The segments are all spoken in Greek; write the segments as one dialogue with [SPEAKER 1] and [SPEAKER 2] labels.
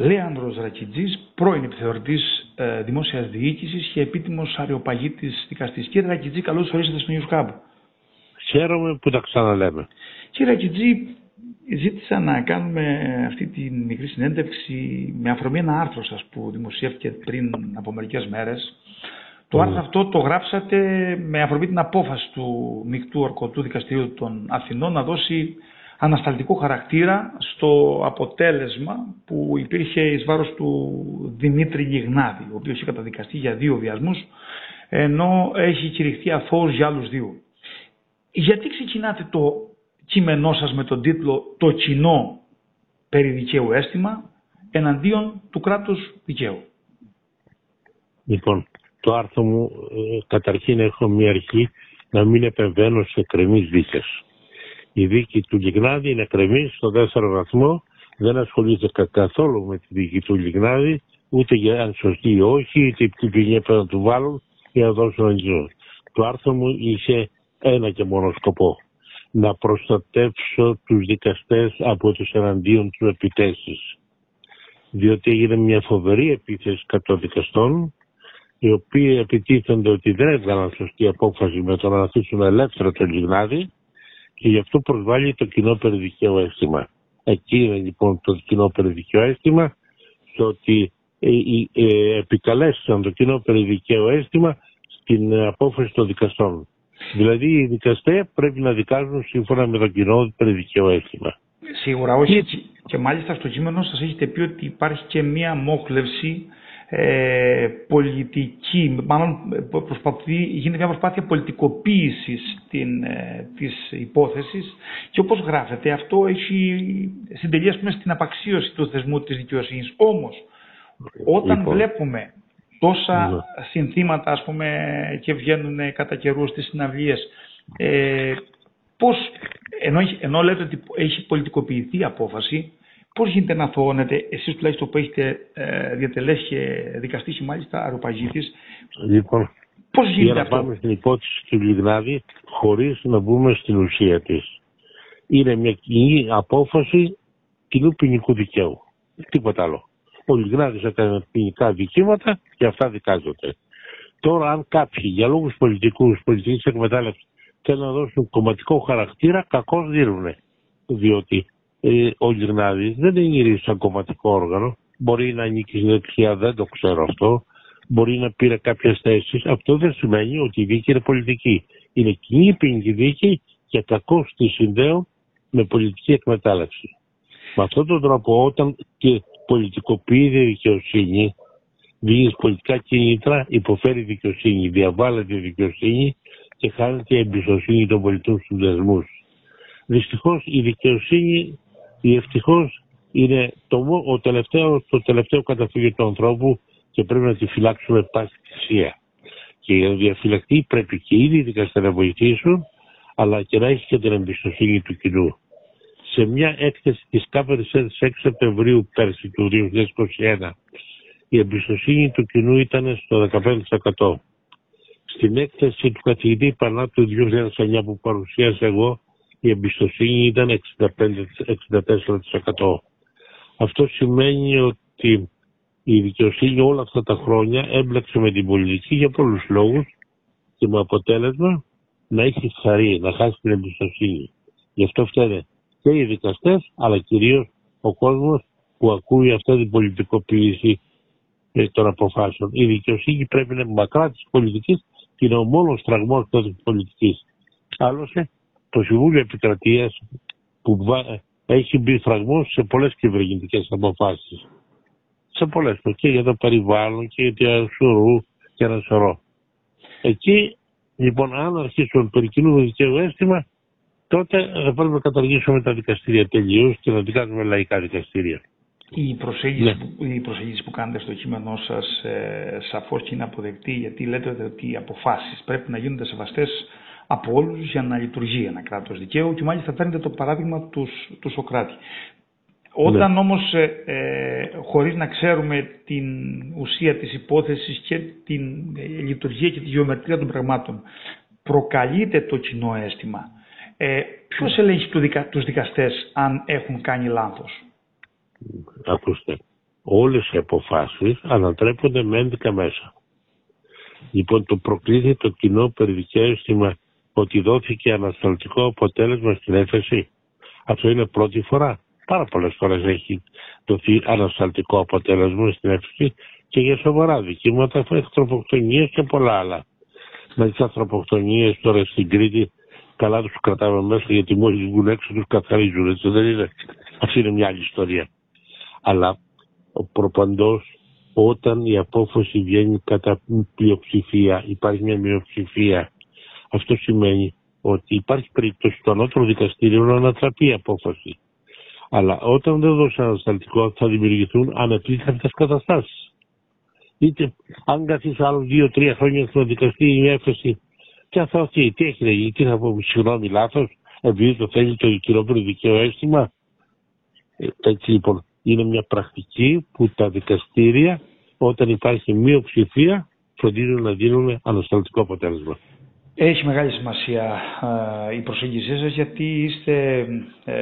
[SPEAKER 1] Λέανδρος Ρακιτζής, πρώην επιθεωρητής ε, δημόσιας διοίκησης και επίτιμος αριοπαγήτης δικαστής. Κύριε Ρακιτζή, καλώς ορίσατε στο News
[SPEAKER 2] Χαίρομαι που τα ξαναλέμε.
[SPEAKER 1] Κύριε Ρακιτζή, ζήτησα να κάνουμε αυτή τη μικρή συνέντευξη με αφορμή ένα άρθρο σας που δημοσιεύτηκε πριν από μερικές μέρες. Το άρθρο αυτό το γράψατε με αφορμή την απόφαση του Μικτού Ορκωτού Δικαστηρίου των Αθηνών να δώσει ανασταλτικό χαρακτήρα στο αποτέλεσμα που υπήρχε εις βάρος του Δημήτρη Γιγνάδη, ο οποίος είχε καταδικαστεί για δύο βιασμούς, ενώ έχει κηρυχθεί αθώος για άλλους δύο. Γιατί ξεκινάτε το κείμενό σας με τον τίτλο «Το κοινό περί δικαίου αίσθημα εναντίον του κράτους δικαίου».
[SPEAKER 2] Λοιπόν, το άρθρο μου ε, καταρχήν έχω μια αρχή να μην επεμβαίνω σε κρεμείς δίκες. Η δίκη του Λιγνάδη είναι κρεμή στο δεύτερο βαθμό. Δεν ασχολείται καθόλου με τη δίκη του Λιγνάδη, ούτε για αν σωστή ή όχι, είτε τι ποινή πρέπει να του βάλουν για να δώσουν αγγλικό. Το άρθρο μου είχε ένα και μόνο σκοπό. Να προστατεύσω τους δικαστές από τους εναντίον του επιτέσεις. Διότι έγινε μια φοβερή επίθεση κατά των δικαστών, οι οποίοι επιτίθενται ότι δεν έβγαλαν σωστή απόφαση με το να αφήσουν ελεύθερο τον Λιγνάδη και γι' αυτό προσβάλλει το κοινό περιδικαίο αίσθημα. Εκεί είναι λοιπόν το κοινό περιδικαίο αίσθημα, στο ότι ε, ε, επικαλέστησαν το κοινό περιδικαίο αίσθημα στην απόφαση των δικαστών. Δηλαδή οι δικαστές πρέπει να δικάζουν σύμφωνα με το κοινό περιδικαίο αίσθημα.
[SPEAKER 1] Σίγουρα όχι. Και μάλιστα στο κείμενο σας έχετε πει ότι υπάρχει και μία μόχλευση ε, πολιτική, μάλλον προσπαθεί, γίνεται μια προσπάθεια πολιτικοποίησης την, ε, της υπόθεσης και όπως γράφεται αυτό έχει συντελεί πούμε, στην απαξίωση του θεσμού της δικαιοσύνης. Όμως όταν λοιπόν. βλέπουμε τόσα ναι. συνθήματα ας πούμε και βγαίνουν κατά καιρού στις συναυλίες ε, πώς, ενώ, ενώ λέτε ότι έχει πολιτικοποιηθεί η απόφαση Πώς γίνεται να θωώνετε, εσείς τουλάχιστον που έχετε ε, διατελέσει και δικαστήσει μάλιστα αεροπαγίτη.
[SPEAKER 2] Λοιπόν, πώς γίνεται για να αυτό; πάμε στην υπόθεση του Λιγνάδη χωρίς να μπούμε στην ουσία της. Είναι μια κοινή απόφαση κοινού ποινικού δικαίου. Τίποτα άλλο. Ο Λιγνάδη έκανε ποινικά δικήματα και αυτά δικάζονται. Τώρα, αν κάποιοι για λόγους πολιτικούς, πολιτικής εκμετάλλευσης θέλουν να δώσουν κομματικό χαρακτήρα, κακώς δίνουν. Διότι ε, ο Γυρνάδης δεν είναι γυρίσει σαν κομματικό όργανο. Μπορεί να ανήκει στη δεξιά, δεν το ξέρω αυτό. Μπορεί να πήρε κάποιες θέσεις. Αυτό δεν σημαίνει ότι η δίκη είναι πολιτική. Είναι κοινή ποινική δίκη και κακώ τη συνδέω με πολιτική εκμετάλλευση. Με αυτόν τον τρόπο, όταν και πολιτικοποιείται η δικαιοσύνη, δίνει πολιτικά κίνητρα, υποφέρει η δικαιοσύνη, διαβάλλεται η δικαιοσύνη και χάνεται η εμπιστοσύνη των πολιτών στους δεσμούς. Δυστυχώς η δικαιοσύνη η ευτυχώς είναι το, ο τελευταίο, το τελευταίο καταφύγιο του ανθρώπου και πρέπει να τη φυλάξουμε πάση θυσία. Και για να διαφυλακτεί πρέπει και ήδη οι δικαστές να βοηθήσουν, αλλά και να έχει και την εμπιστοσύνη του κοινού. Σε μια έκθεση της ΚΑΠΕΡΣ 6 Σεπτεμβρίου πέρσι του 2021, η εμπιστοσύνη του κοινού ήταν στο 15%. Στην έκθεση του καθηγητή Πανά του 2009 που παρουσίασα εγώ, η εμπιστοσύνη ήταν 65-64%. Αυτό σημαίνει ότι η δικαιοσύνη όλα αυτά τα χρόνια έμπλεξε με την πολιτική για πολλούς λόγους και με αποτέλεσμα να έχει χαρεί, να χάσει την εμπιστοσύνη. Γι' αυτό φταίνε και οι δικαστές, αλλά κυρίως ο κόσμος που ακούει αυτή την πολιτικοποίηση ε, των αποφάσεων. Η δικαιοσύνη πρέπει να είναι μακρά της πολιτικής και είναι ο μόνος φραγμός της πολιτικής. Άλλωστε, το Συμβούλιο Επικρατεία που έχει μπει φραγμός σε πολλές κυβερνητικές αποφάσεις. Σε πολλές. Και για το περιβάλλον και για το σωρού και ένα σωρό. Εκεί, λοιπόν, αν αρχίσουν περί κοινού δικαίου αίσθημα, τότε θα πρέπει να καταργήσουμε τα δικαστήρια τελείως και να δικάζουμε λαϊκά δικαστήρια.
[SPEAKER 1] Η προσέγγιση, ναι. που, η προσέγγιση που κάνετε στο κείμενό σας ε, σαφώς και είναι αποδεκτή, γιατί λέτε ότι οι αποφάσεις πρέπει να γίνονται σεβαστές από όλους για να λειτουργεί ένα κράτος δικαίου και μάλιστα φέρνετε το παράδειγμα τους, του Σοκράτη. Όταν ναι. όμως ε, ε, χωρίς να ξέρουμε την ουσία της υπόθεσης και την ε, λειτουργία και τη γεωμετρία των πραγμάτων προκαλείται το κοινό αίσθημα, ε, ποιος ελέγχει του δικα, τους δικαστές αν έχουν κάνει λάθος;
[SPEAKER 2] Ακούστε, όλες οι αποφάσεις ανατρέπονται με ένδικα μέσα. Λοιπόν, το προκλήθη το κοινό περιδικαίωστημα ότι δόθηκε ανασταλτικό αποτέλεσμα στην έφεση. Αυτό είναι πρώτη φορά. Πάρα πολλές φορές έχει δοθεί ανασταλτικό αποτέλεσμα στην έφεση και για σοβαρά δικήματα, ανθρωποκτονίες και πολλά άλλα. Με τις ανθρωποκτονίες τώρα στην Κρήτη καλά τους κρατάμε μέσα γιατί μόλις βγουν έξω τους καθαρίζουν. Έτσι δεν είναι. Αυτή είναι μια άλλη ιστορία. Αλλά προπαντός όταν η απόφαση βγαίνει κατά πλειοψηφία, υπάρχει μια μειοψηφία, αυτό σημαίνει ότι υπάρχει περίπτωση στο ανώτερο δικαστήριο να ανατραπεί η απόφαση. Αλλά όταν δεν δώσει ανασταλτικό θα δημιουργηθούν ανεπίθετες καταστάσεις. Είτε αν καθίσει άλλο δύο-τρία χρόνια στο δικαστήριο η έφεση, και θα αυτή, τι έχει γίνει, τι θα πω, συγγνώμη λάθος, επειδή το θέλει το κοινότερο δικαίο αίσθημα. Ε, έτσι λοιπόν, είναι μια πρακτική που τα δικαστήρια όταν υπάρχει μειοψηφία φροντίζουν να δίνουν ανασταλτικό αποτέλεσμα.
[SPEAKER 1] Έχει μεγάλη σημασία η προσέγγιση σας γιατί είστε ε,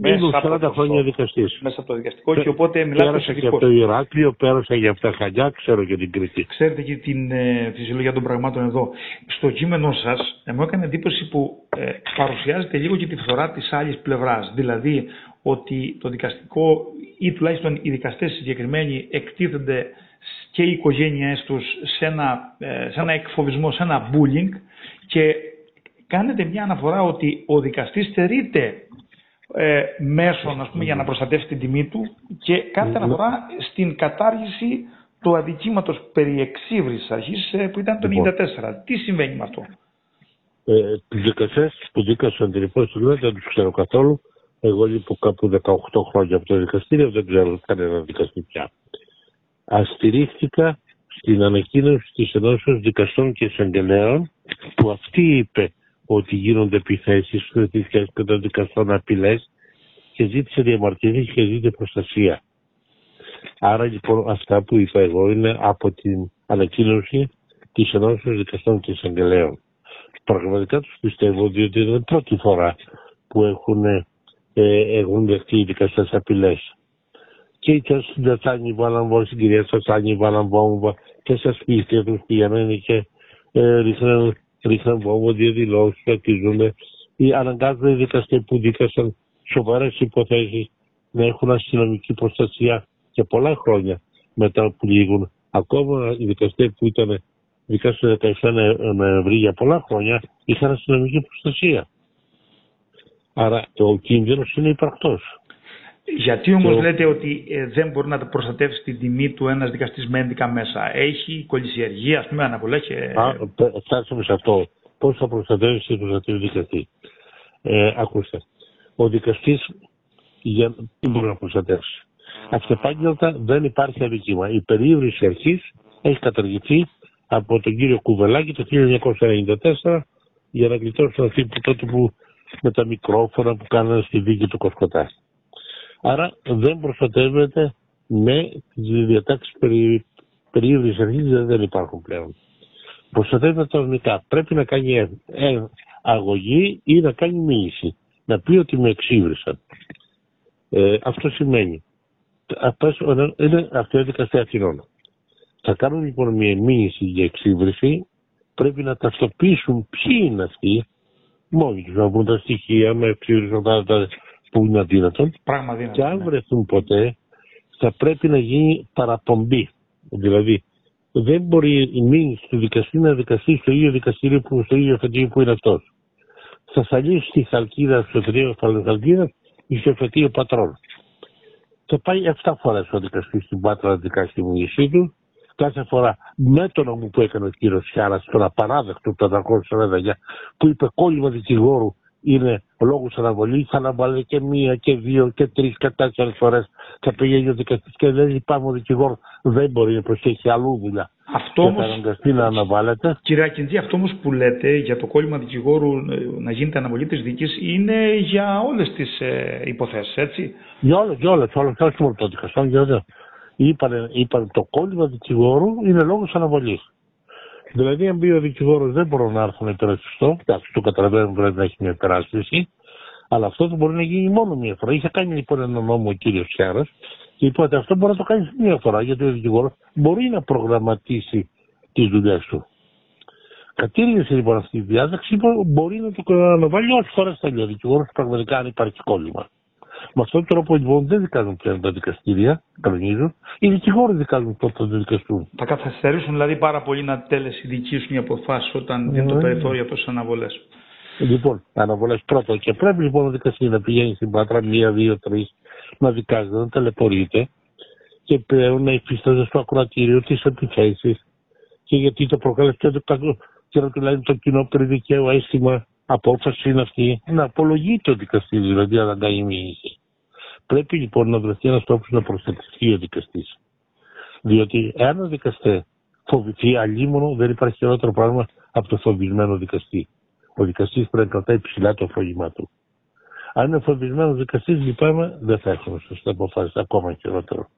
[SPEAKER 2] μέσα, από 40 χρόνια δικαστής.
[SPEAKER 1] μέσα από το δικαστικό και οπότε μιλάτε
[SPEAKER 2] Πέρασα και από το Ηράκλειο, πέρασα για αυτά χαλιά, ξέρω και την Κρήτη.
[SPEAKER 1] Ξέρετε και την ε, φυσιολογία των πραγμάτων εδώ. Στο κείμενό σας ε, μου έκανε εντύπωση που ε, παρουσιάζεται λίγο και τη φθορά της άλλης πλευράς. Δηλαδή ότι το δικαστικό ή τουλάχιστον οι δικαστές συγκεκριμένοι εκτίθενται και οι οικογένειές τους σε ένα, ε, σε ένα εκφοβισμό, σε ένα bullying και κάνετε μια αναφορά ότι ο δικαστής στερείται ε, μέσων ας πούμε, για να προστατεύσει την τιμή του και κάνετε ναι. αναφορά στην κατάργηση του αδικήματος περί εξύβρησης αρχής ε, που ήταν το 1994. Λοιπόν. Τι συμβαίνει με αυτό;
[SPEAKER 2] Ε, τους δικαστές που δίκασαν την υπόθεση τους δεν τους ξέρω καθόλου. Εγώ λείπω κάπου 18 χρόνια από το δικαστήριο, δεν ξέρω κανένα δικαστή πια αστηρίχθηκα στην ανακοίνωση της Ενώσεως Δικαστών και Εισαγγελέων που αυτή είπε ότι γίνονται επιθέσεις και των δικαστών απειλές και ζήτησε διαμαρτυρίες και ζήτησε προστασία. Άρα λοιπόν αυτά που είπα εγώ είναι από την ανακοίνωση της Ενώσεως Δικαστών και Εισαγγελέων. Πραγματικά τους πιστεύω διότι είναι πρώτη φορά που έχουν, ε, έχουν δεχτεί οι δικαστές απειλές και οι Τσατσάνι βάλαν στην κυρία Τσατσάνι βάλαν βόμβα και στα σπίτια τους πήγαιναν και ε, ρίχναν, ρίχναν βόμβα, διαδηλώσεις, αρχίζουν. Ή αναγκάζουν οι δικαστές που δίκασαν σοβαρές υποθέσεις να έχουν αστυνομική προστασία για πολλά χρόνια μετά που λήγουν. Ακόμα οι δικαστές που ήταν δικαστές 17 Νοεμβρίου για πολλά χρόνια είχαν αστυνομική προστασία. Άρα ο κίνδυνος είναι υπαρκτός.
[SPEAKER 1] Γιατί όμως το... λέτε ότι ε, δεν μπορεί να προστατεύσει την τιμή του ένας δικαστής με ένδικα μέσα; Έχει κολλησιεργία, ας πούμε, αναβολέ και...
[SPEAKER 2] φτάσαμε σε αυτό. Πώς θα προστατεύσει την προστατεύει δικαστή; Ε, ακούστε. Ο δικαστής για... τι μπορεί να προστατεύσει; Αυτεπάγγελτα δεν υπάρχει αδικήμα. Η περίβριση αρχής έχει καταργηθεί από τον κύριο Κουβελάκη το 1994 για να γλιτώσουν αυτοί που τότε που με τα μικρόφωνα που κάνανε στη δίκη του Κοσκοτά. Άρα δεν προστατεύεται με τις διατάξεις περί, περίοδου αρχής δεν υπάρχουν πλέον. Προστατεύεται ορνικά. Πρέπει να κάνει ε, αγωγή ή να κάνει μίληση. Να πει ότι με εξύβρισαν. Ε, αυτό σημαίνει. Είναι αυτό η δικαστή Αθηνών. Θα κάνουν λοιπόν μια μήνυση για εξύβριση. Πρέπει να ταυτοποιήσουν ποιοι είναι αυτοί. Μόνοι τους να βρουν τα στοιχεία με εξύβρισαν που είναι αδύνατον.
[SPEAKER 1] Πράγμα
[SPEAKER 2] Και αν ναι. βρεθούν ποτέ, θα πρέπει να γίνει παραπομπή. Δηλαδή, δεν μπορεί η μήνυση του δικαστή να δικαστεί στο ίδιο δικαστήριο που στο ίδιο εφετείο που είναι αυτός. Θα σαλίσει στη Χαλκίδα, στο εφετείο Χαλκίδα ή στο εφετείο Πατρών. Θα πάει 7 φορές ο δικαστής στην Πάτρα να δικάσει τη μήνυσή του. Κάθε φορά με τον νόμο που έκανε ο κύριος Σιάρας, τον απαράδεκτο 449, που είπε κόλλημα δικηγόρου είναι λόγω αναβολής, θα αναβάλει και μία και δύο και τρεις και τέσσερις φορές. Θα πηγαίνει ο δικαστής και δεν υπάρχει ο δικηγόρος, δεν μπορεί να προσέχει αλλού δουλειά.
[SPEAKER 1] Αυτό όμω.
[SPEAKER 2] να αναβάλλεται.
[SPEAKER 1] Κύριε Ακεντζή, αυτό όμως που λέτε για το κόλλημα δικηγόρου ε, να γίνεται αναβολή της δίκης είναι για όλες τις ε, υποθέσεις, έτσι;
[SPEAKER 2] Για όλες, για όλες, όλες, όχι μόνο το δικαστήριο. Είπαν, είπαν το κόλλημα δικηγόρου είναι λόγος αναβολής. Δηλαδή, αν μπει ο δικηγόρος, δεν μπορώ να έρθω να υπερασπιστώ. Εντάξει, το καταλαβαίνω πρέπει να έχει μια υπεράσπιση. Αλλά αυτό δεν μπορεί να γίνει μόνο μία φορά. Είχε κάνει λοιπόν ένα νόμο ο κύριος Σιάρα Και τότε αυτό μπορεί να το κάνει μία φορά γιατί ο δικηγόρος μπορεί να προγραμματίσει τις δουλειές του. Κατήργησε λοιπόν αυτή τη διάταξη, μπορεί να το αναβάλει όσες φορές θέλει ο δικηγόρος πραγματικά αν υπάρχει κόλλημα. Με αυτόν τον τρόπο λοιπόν δεν δικάζουν πλέον τα δικαστήρια, κανονίζουν. Οι δικηγόροι δικάζουν τότε θα δικαστούν.
[SPEAKER 1] Θα καθυστερήσουν δηλαδή πάρα πολύ να τέλεσαι δικήσουν οι αποφάσει όταν είναι το ναι. περιθώριο τόσε αναβολέ.
[SPEAKER 2] Λοιπόν, αναβολέ πρώτο. Και πρέπει λοιπόν ο δικαστήριο να πηγαίνει στην Πάτρα μία, δύο, τρει, να δικάζεται, να ταλαιπωρείται και πλέον να υφίσταται στο ακροατήριο τι επιθέσει και γιατί το προκάλεσε το, και δηλαδή το κοινό περί δικαίου αίσθημα απόφαση είναι αυτή να απολογεί το δικαστήριο, δηλαδή να κάνει μήνυση. Πρέπει λοιπόν να βρεθεί ένας τρόπος να προστατευτεί ο δικαστής. Διότι εάν ο δικαστή φοβηθεί αλλήμωνο, δεν υπάρχει χειρότερο πράγμα από το φοβισμένο δικαστή. Ο δικαστής πρέπει να κρατάει ψηλά το φρόγημά του. Αν είναι φοβισμένος δικαστής, λυπάμαι, δεν θα έχουμε σωστά αποφάσεις, ακόμα χειρότερο.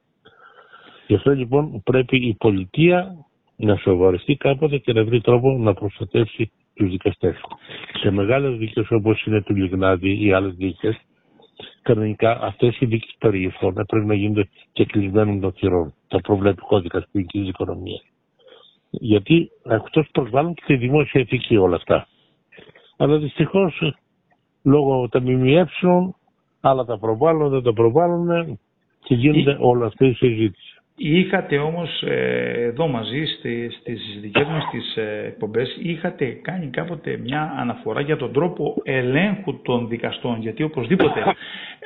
[SPEAKER 2] Γι' αυτό λοιπόν πρέπει η πολιτεία να σοβαρευτεί κάποτε και να βρει τρόπο να προστατεύσει τους δικαστές. Σε μεγάλες δίκες όπως είναι του Λιγνάδη ή άλλες δίκες, κανονικά αυτές οι δίκες περιεφών πρέπει να γίνονται και κλεισμένων των θυρών. Το προβλέπει ο κώδικας ποινική οικονομία. Γιατί αυτό προσβάλλουν και τη δημόσια ηθική όλα αυτά. Αλλά δυστυχώς λόγω των ΜΜΕ άλλα τα προβάλλουν, δεν τα προβάλλουν και γίνεται όλα αυτή η συζήτηση.
[SPEAKER 1] Είχατε όμως ε, εδώ μαζί στις, στις δικές μας τις ε, εκπομπές, είχατε κάνει κάποτε μια αναφορά για τον τρόπο ελέγχου των δικαστών, γιατί οπωσδήποτε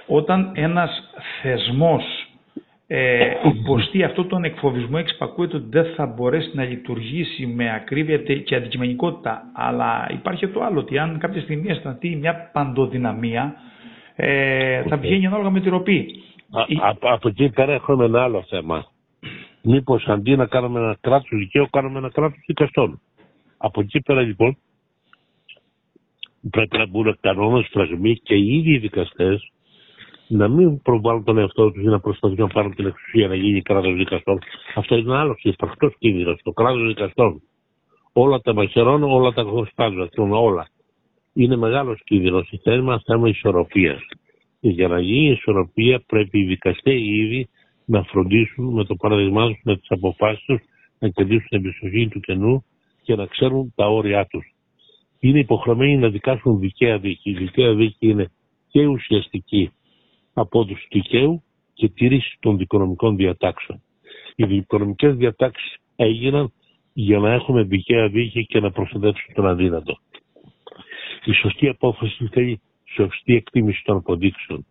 [SPEAKER 1] όταν ένας θεσμός ε, υποστεί αυτό τον εκφοβισμό εξυπακούεται ότι δεν θα μπορέσει να λειτουργήσει με ακρίβεια και αντικειμενικότητα. Αλλά υπάρχει το άλλο, ότι αν κάποια στιγμή αισθανθεί μια παντοδυναμία, ε, θα βγαίνει ανάλογα με τη ροπή.
[SPEAKER 2] από εκεί πέρα έχουμε ένα άλλο θέμα. Μήπως αντί να κάνουμε ένα κράτος δικαίου, κάνουμε ένα κράτος δικαστών. Από εκεί πέρα λοιπόν πρέπει να μπουν κανόνες, φραγμοί και οι ίδιοι δικαστές να μην προβάλλουν τον εαυτό τους για να προσπαθούν να πάρουν την εξουσία να γίνει κράτος δικαστών. Αυτό είναι ένα άλλο υπαρκτό κίνδυνο. Το κράτος δικαστών. Όλα τα μαχαιρώνουν, όλα τα χωριστάζουν, όλα. Είναι μεγάλος κίνδυνος. Θέμα θέμα ισορροπίας. Και για να γίνει ισορροπία πρέπει οι δικαστές ήδη να φροντίσουν με το παράδειγμά τους, με τις αποφάσεις τους, να κερδίσουν την εμπιστοσύνη του κενού και να ξέρουν τα όρια τους. Είναι υποχρεωμένοι να δικάσουν δικαία δίκη. Η δικαία δίκη είναι και ουσιαστική από τους δικαίου και τήρηση των δικονομικών διατάξεων. Οι δικονομικές διατάξεις έγιναν για να έχουμε δικαία δίκη και να προστατεύσουν τον αδύνατο. Η σωστή απόφαση θέλει σωστή εκτίμηση των αποδείξεων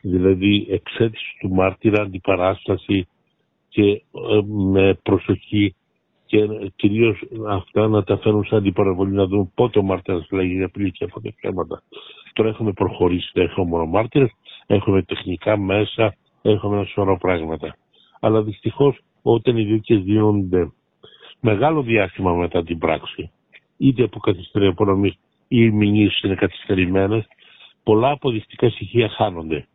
[SPEAKER 2] δηλαδή εξέτηση του μάρτυρα, αντιπαράσταση και ε, με προσοχή και κυρίως αυτά να τα φέρουν σαν αντιπαραβολή να δουν πότε ο μάρτυρας λέγει απειλή και από θέματα. Τώρα έχουμε προχωρήσει, δεν έχουμε μόνο μάρτυρες, έχουμε τεχνικά μέσα, έχουμε ένα σωρό πράγματα. Αλλά δυστυχώς όταν οι δίκε δίνονται μεγάλο διάστημα μετά την πράξη, είτε από καθυστερή απονομή ή οι μηνύσεις είναι καθυστερημένες, πολλά αποδεικτικά στοιχεία χάνονται.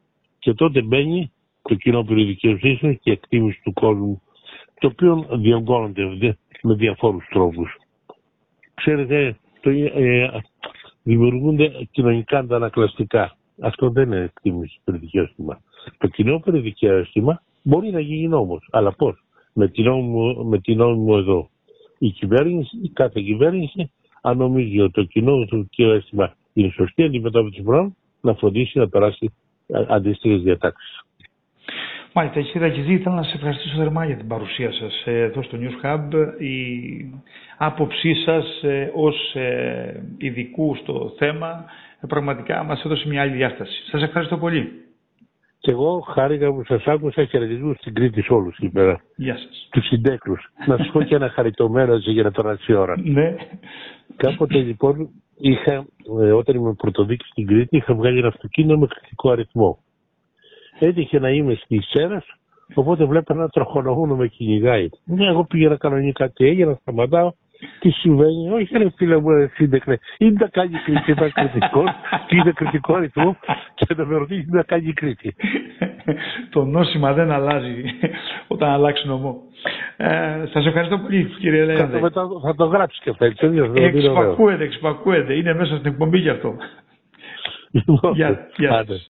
[SPEAKER 2] Και τότε μπαίνει το κοινό δικαιοσύνη και εκτίμηση του κόσμου, το οποίο διωγγώνεται με διαφόρους τρόπους. Ξέρετε, το, ε, δημιουργούνται κοινωνικά αντανακλαστικά. Αυτό δεν είναι εκτίμηση δικαιοσύνη. Το κοινό δικαιοσύνη μπορεί να γίνει νόμος, αλλά πώς; Με την νόμιμο, με την νόμιμο εδώ. Η κυβέρνηση, η κάθε κυβέρνηση, αν νομίζει ότι το κοινό του αίσθημα είναι σωστή αντιμετώπιση του χρόνου, να φροντίσει να περάσει αντίστοιχε διατάξεις.
[SPEAKER 1] Μάλιστα, κύριε Ρακιζή, ήθελα να σα ευχαριστήσω θερμά για την παρουσία σας εδώ στο News Hub. Η άποψή σας ε, ως ε, ειδικού στο θέμα ε, πραγματικά μας έδωσε μια άλλη διάσταση. Σας ευχαριστώ πολύ.
[SPEAKER 2] Και εγώ χάρηκα που σας άκουσα χαιρετισμού στην Κρήτη σε όλους σήμερα.
[SPEAKER 1] Γεια σας.
[SPEAKER 2] Τους συντέκλους. να σας πω και ένα χαριτωμένο για να περάσει η ώρα.
[SPEAKER 1] ναι.
[SPEAKER 2] Κάποτε λοιπόν είχα, ε, όταν ήμουν πρωτοδίκης στην Κρήτη, είχα βγάλει ένα αυτοκίνητο με κριτικό αριθμό. Έτυχε να είμαι στη Σέρα, οπότε βλέπω ένα τροχονογούνο με κυνηγάει. Ναι, εγώ πήγαινα κανονικά τι έγινα, σταματάω. Τι συμβαίνει, όχι ρε φίλε μου, σύντεκνε. Είναι να κάνει κρίτη, ήταν κριτικό, και είναι κριτικό αριθμό και να με ρωτήσει να κάνει κρίτη.
[SPEAKER 1] Το νόσημα δεν αλλάζει όταν αλλάξει νομό. Ε, Σας ευχαριστώ πολύ, κύριε Λέοντε.
[SPEAKER 2] Θα, το, θα το γράψεις και αυτό, έτσι.
[SPEAKER 1] Εξυπακούεται, εξυπακούεται. Είναι μέσα στην εκπομπή γι' αυτό.
[SPEAKER 2] Λοιπόν, γεια, γεια.